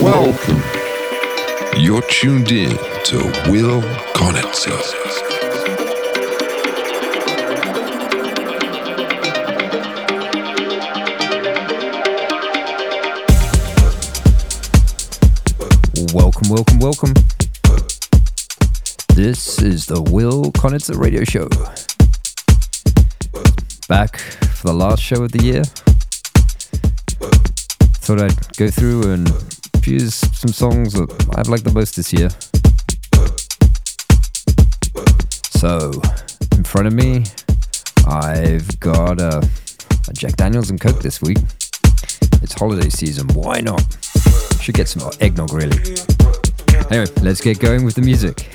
Welcome. You're tuned in to Will Connett. welcome, welcome, welcome. This is the Will Konitzer Radio Show. Back for the last show of the year. Thought I'd go through and Choose some songs that I've liked the most this year. So, in front of me, I've got a, a Jack Daniels and Coke this week. It's holiday season, why not? Should get some eggnog, really. Anyway, let's get going with the music.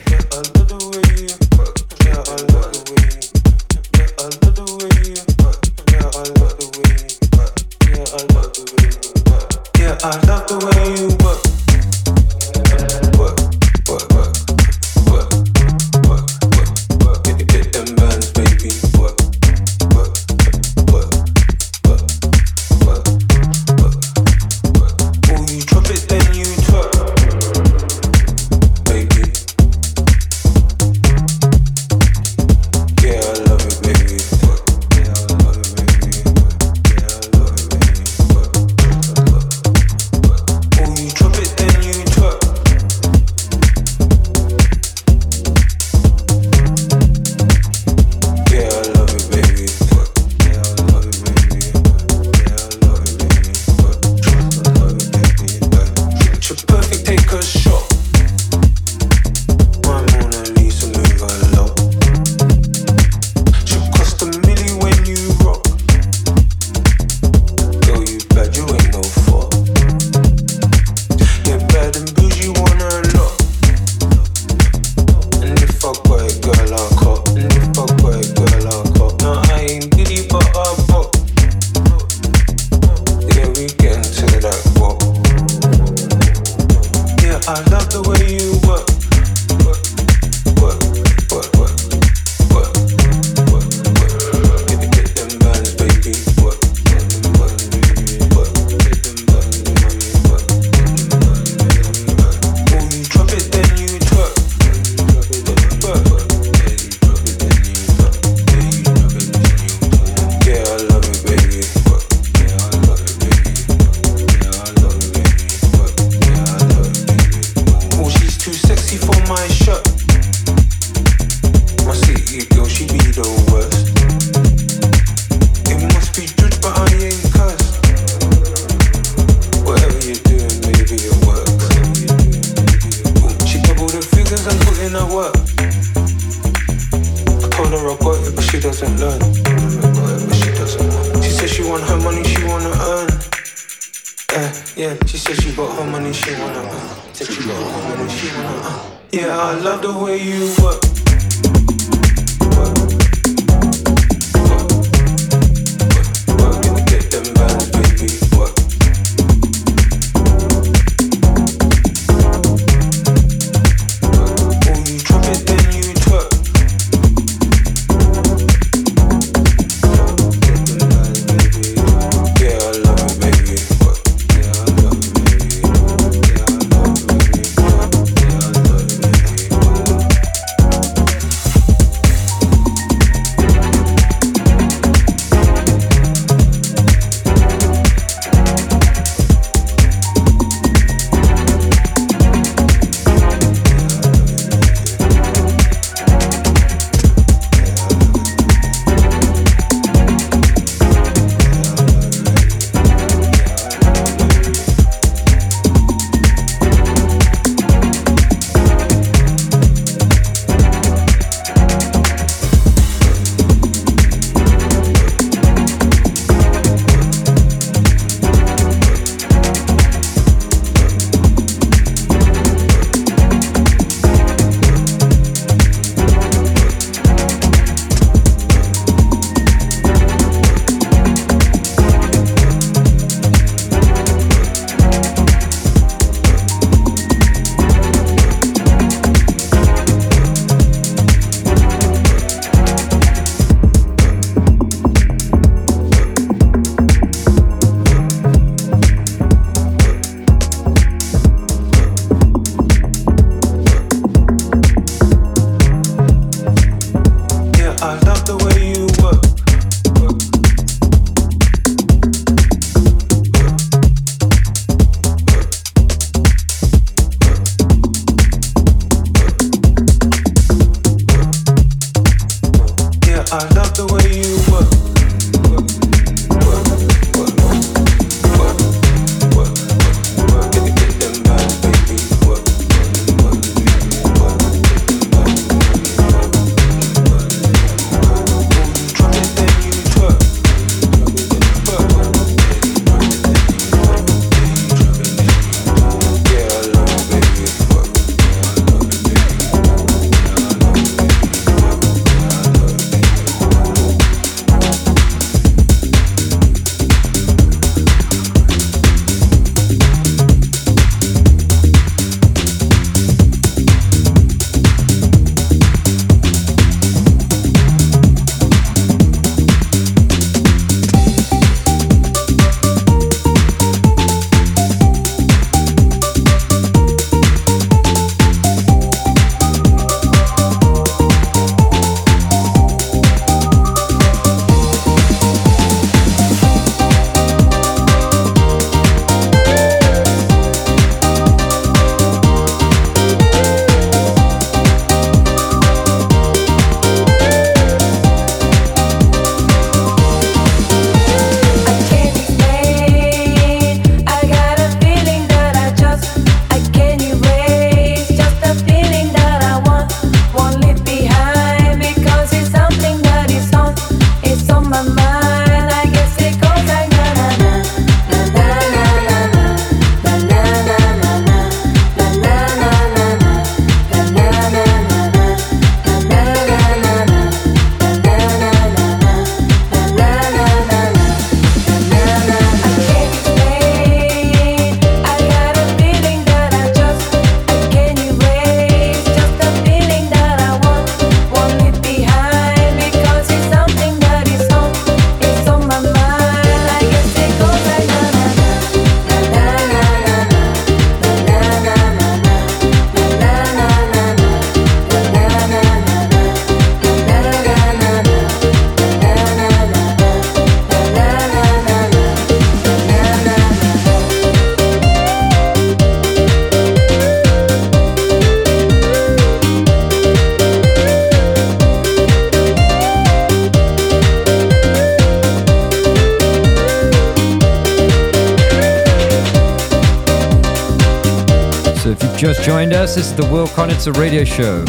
This is the Will Konitzer radio show.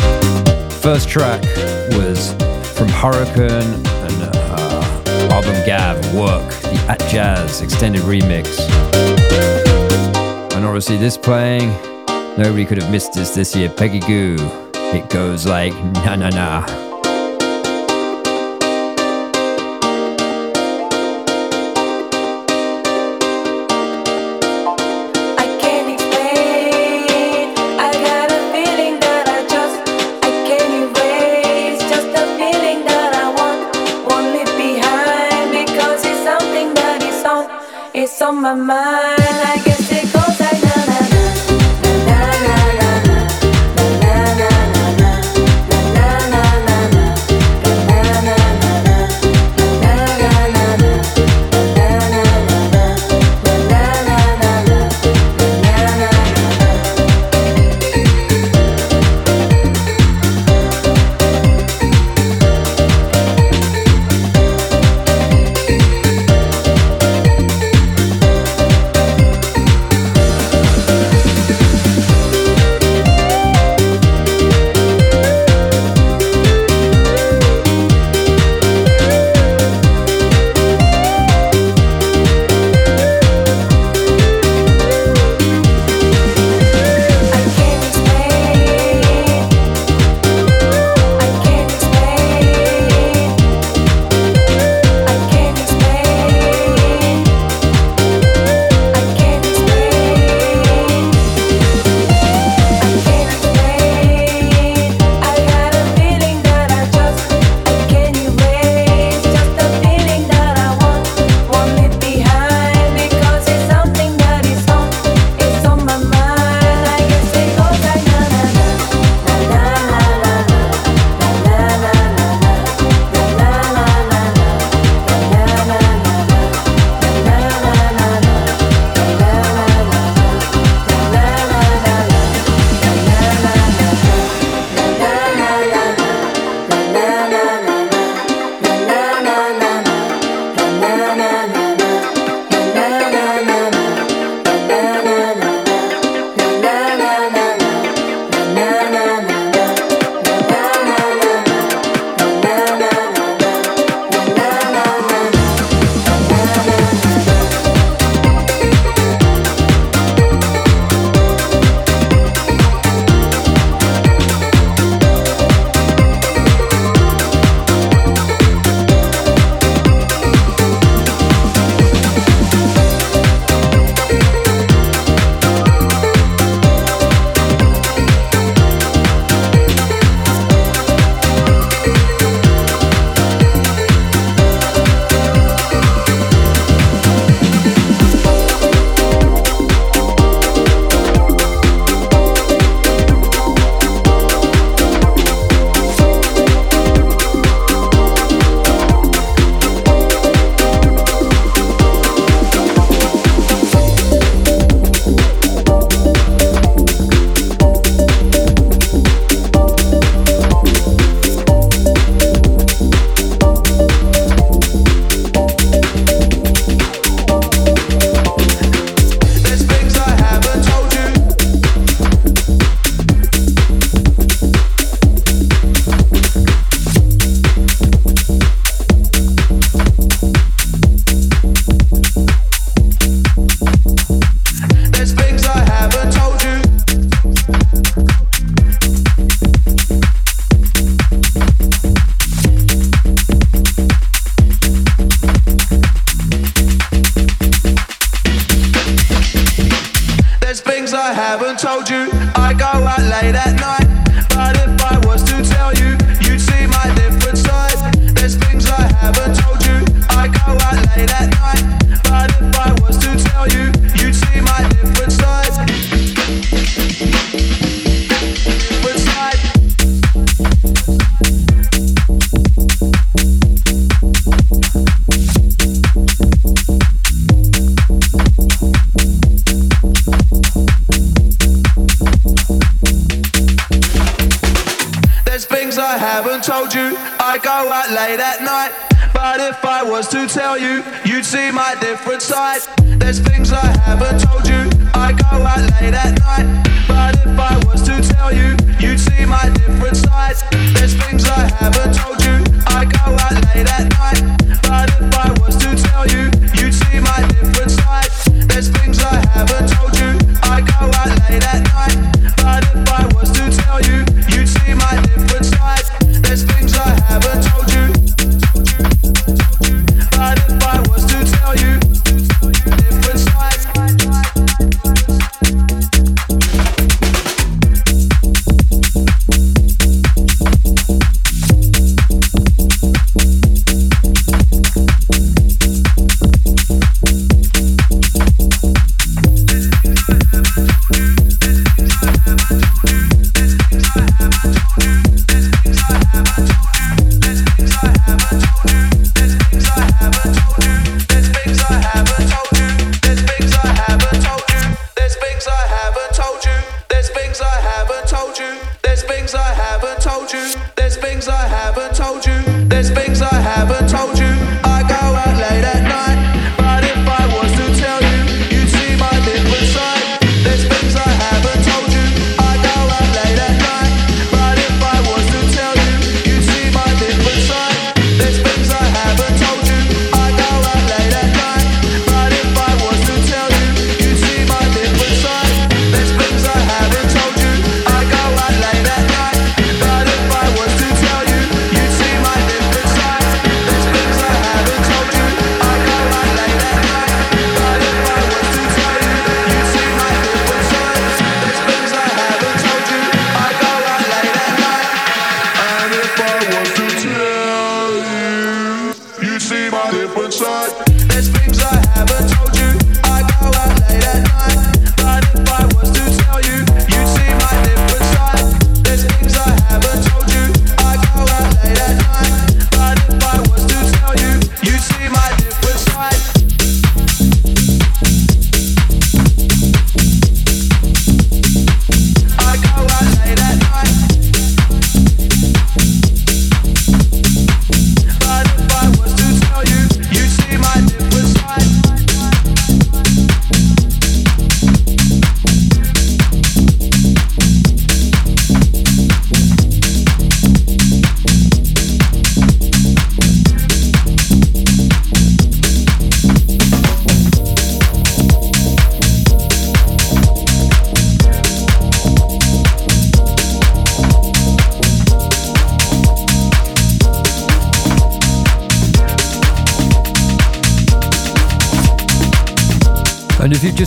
First track was from Hurricane and uh, AirBorn Gav, Work, the At Jazz extended remix. And obviously this playing, nobody could have missed this this year, Peggy Gou, It goes like na na na. My mind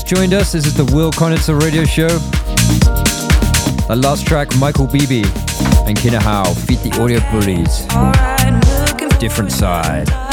joined us, this is the Will Konitzer Radio Show. The last track, Michael Bibi and KinAhau, Feed the Audio Bullys. Different side.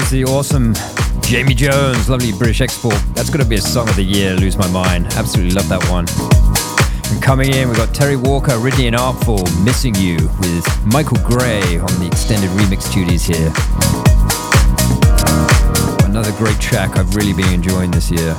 Was the awesome Jamie Jones, lovely British export. That's going to be a song of the year, Lose My Mind. Absolutely love that one. And coming in, we've got Terri Walker, Ridney and Artful, Missing You, with Michael Gray on the extended remix duties here. Another great track I've really been enjoying this year.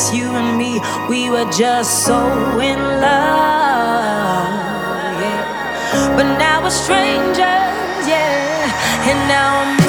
Just you and me. We were just so in love. Yeah. But now we're strangers, yeah. And now I'm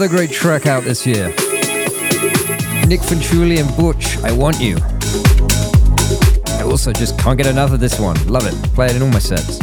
another great track out this year. Nic Fanciulli and Butch, I Want You. I also just can't get enough of this one. Love it. Play it in all my sets.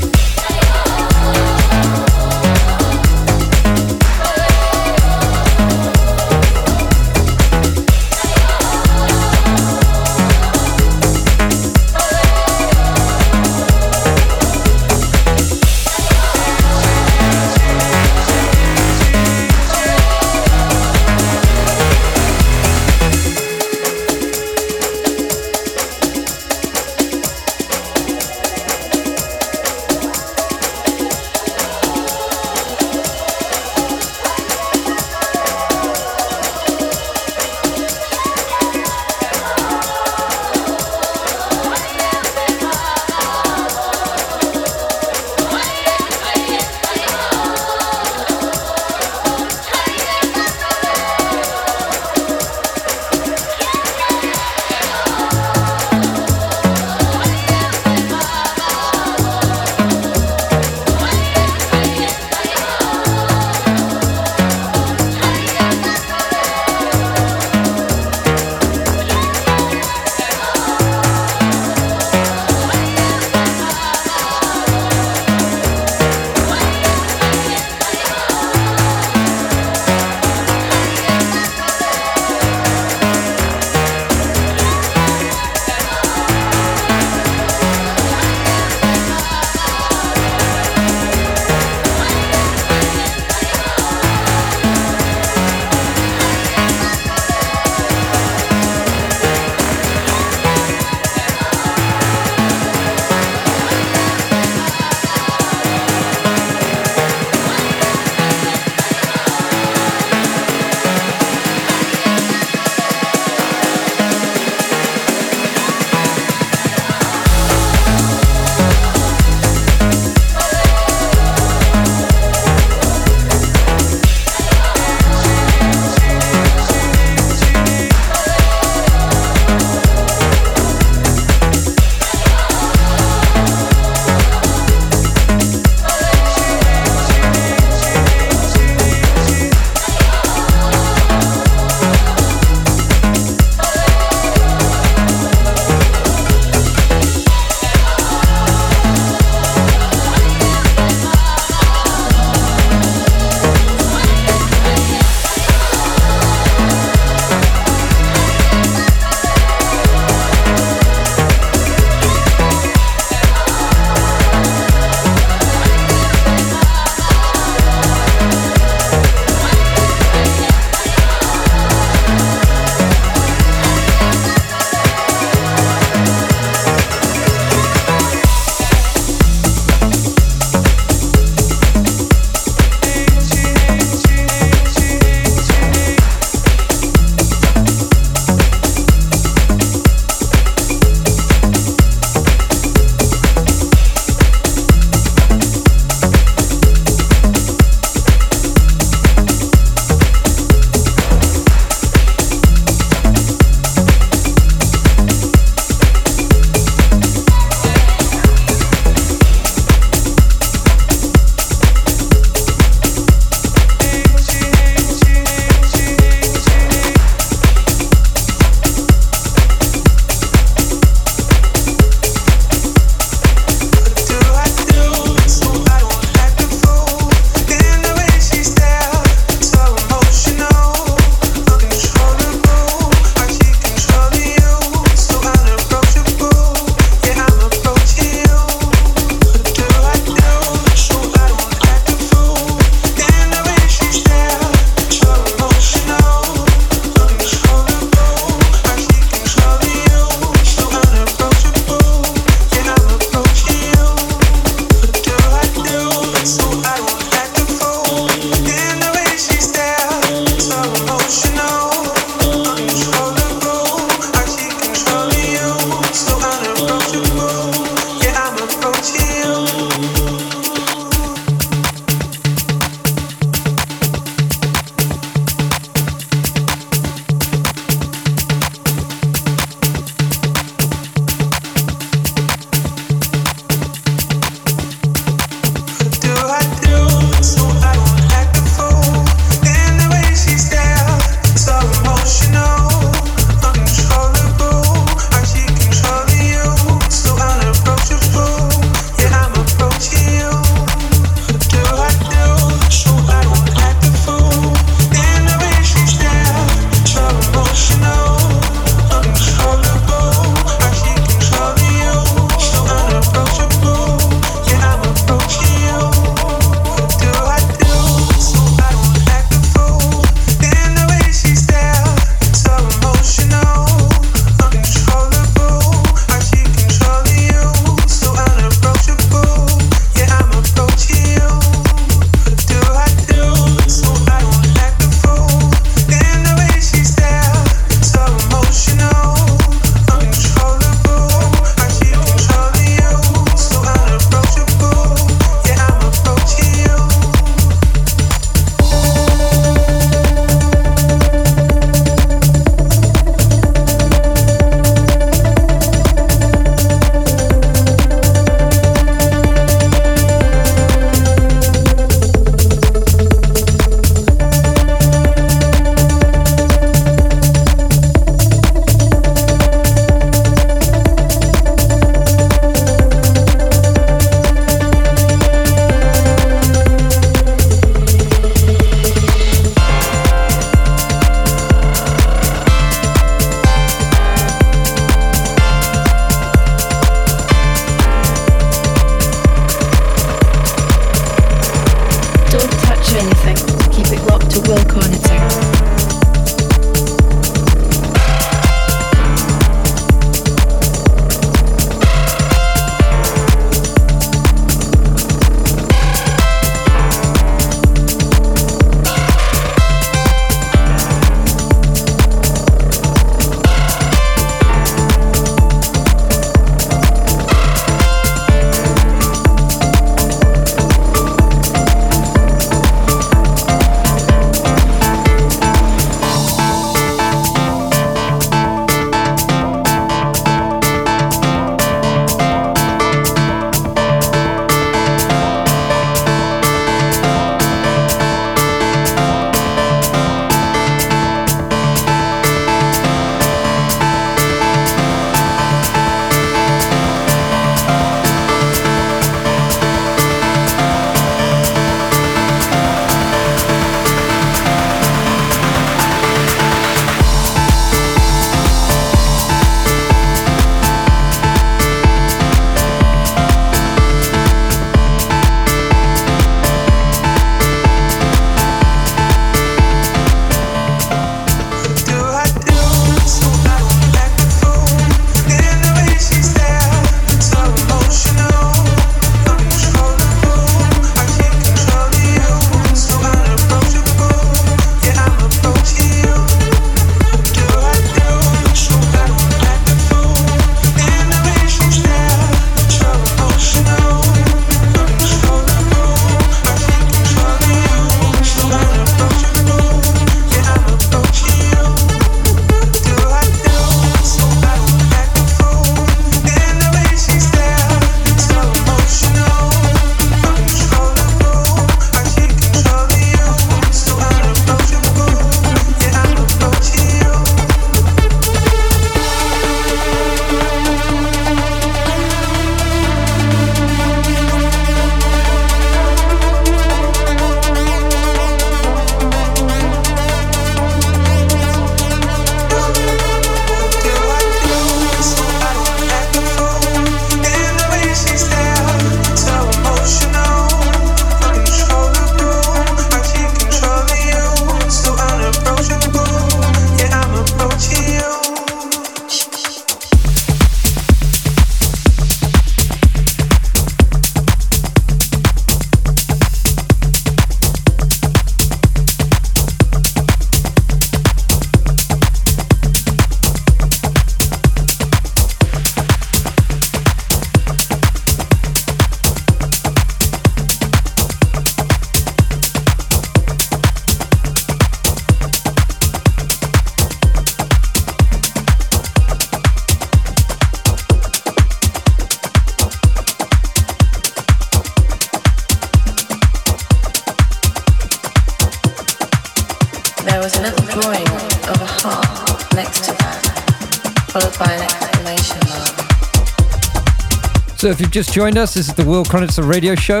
So if you've just joined us, this is the Will Konitzer radio show.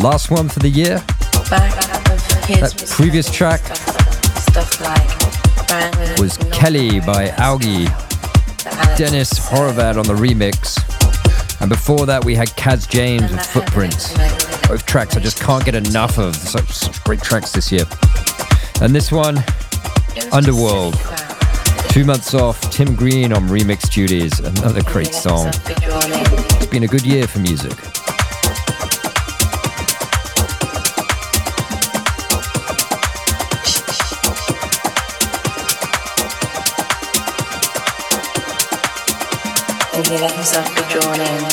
Last one for the year. That previous track was Kelly by Auggië, Denis Horvat on the remix. And before that, we had Kaz James with Footprints. Both tracks I just can't get enough of. Such, such great tracks this year. And this one, Underworld. Two months off, Tim Green on remix duties. Another great song. It's been a good year for music. He let himself be drawn in.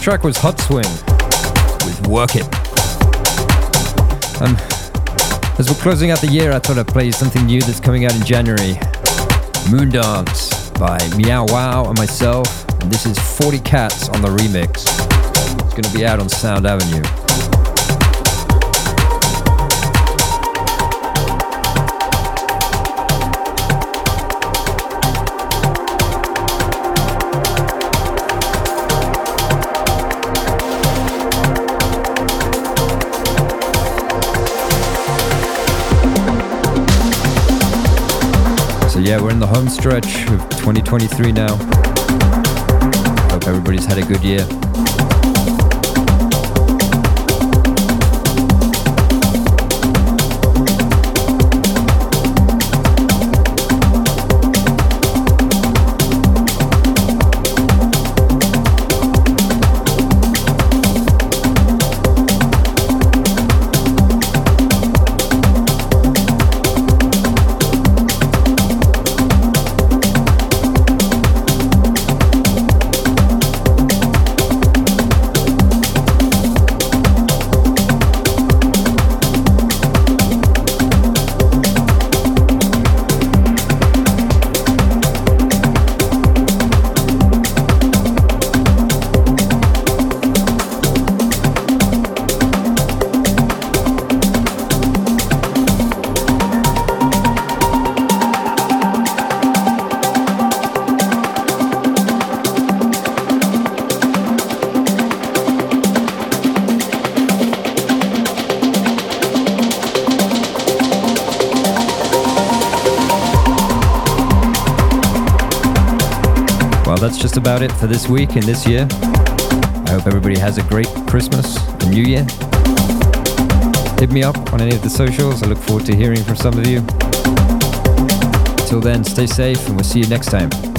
Last track was Hotswing with Work It. Um, as we're closing out the year, I thought I'd play you something new that's coming out in January. Moondance by MeowWow and myself. And this is 40 Cats on the remix. It's going to be out on Sound Avenue. Yeah, we're in the home stretch of 2023 now. Hope everybody's had a good year. About it for this week and this year. I hope everybody has a great Christmas and New Year. Hit me up on any of the socials. I look forward to hearing from some of you. Until then, stay safe and we'll see you next time.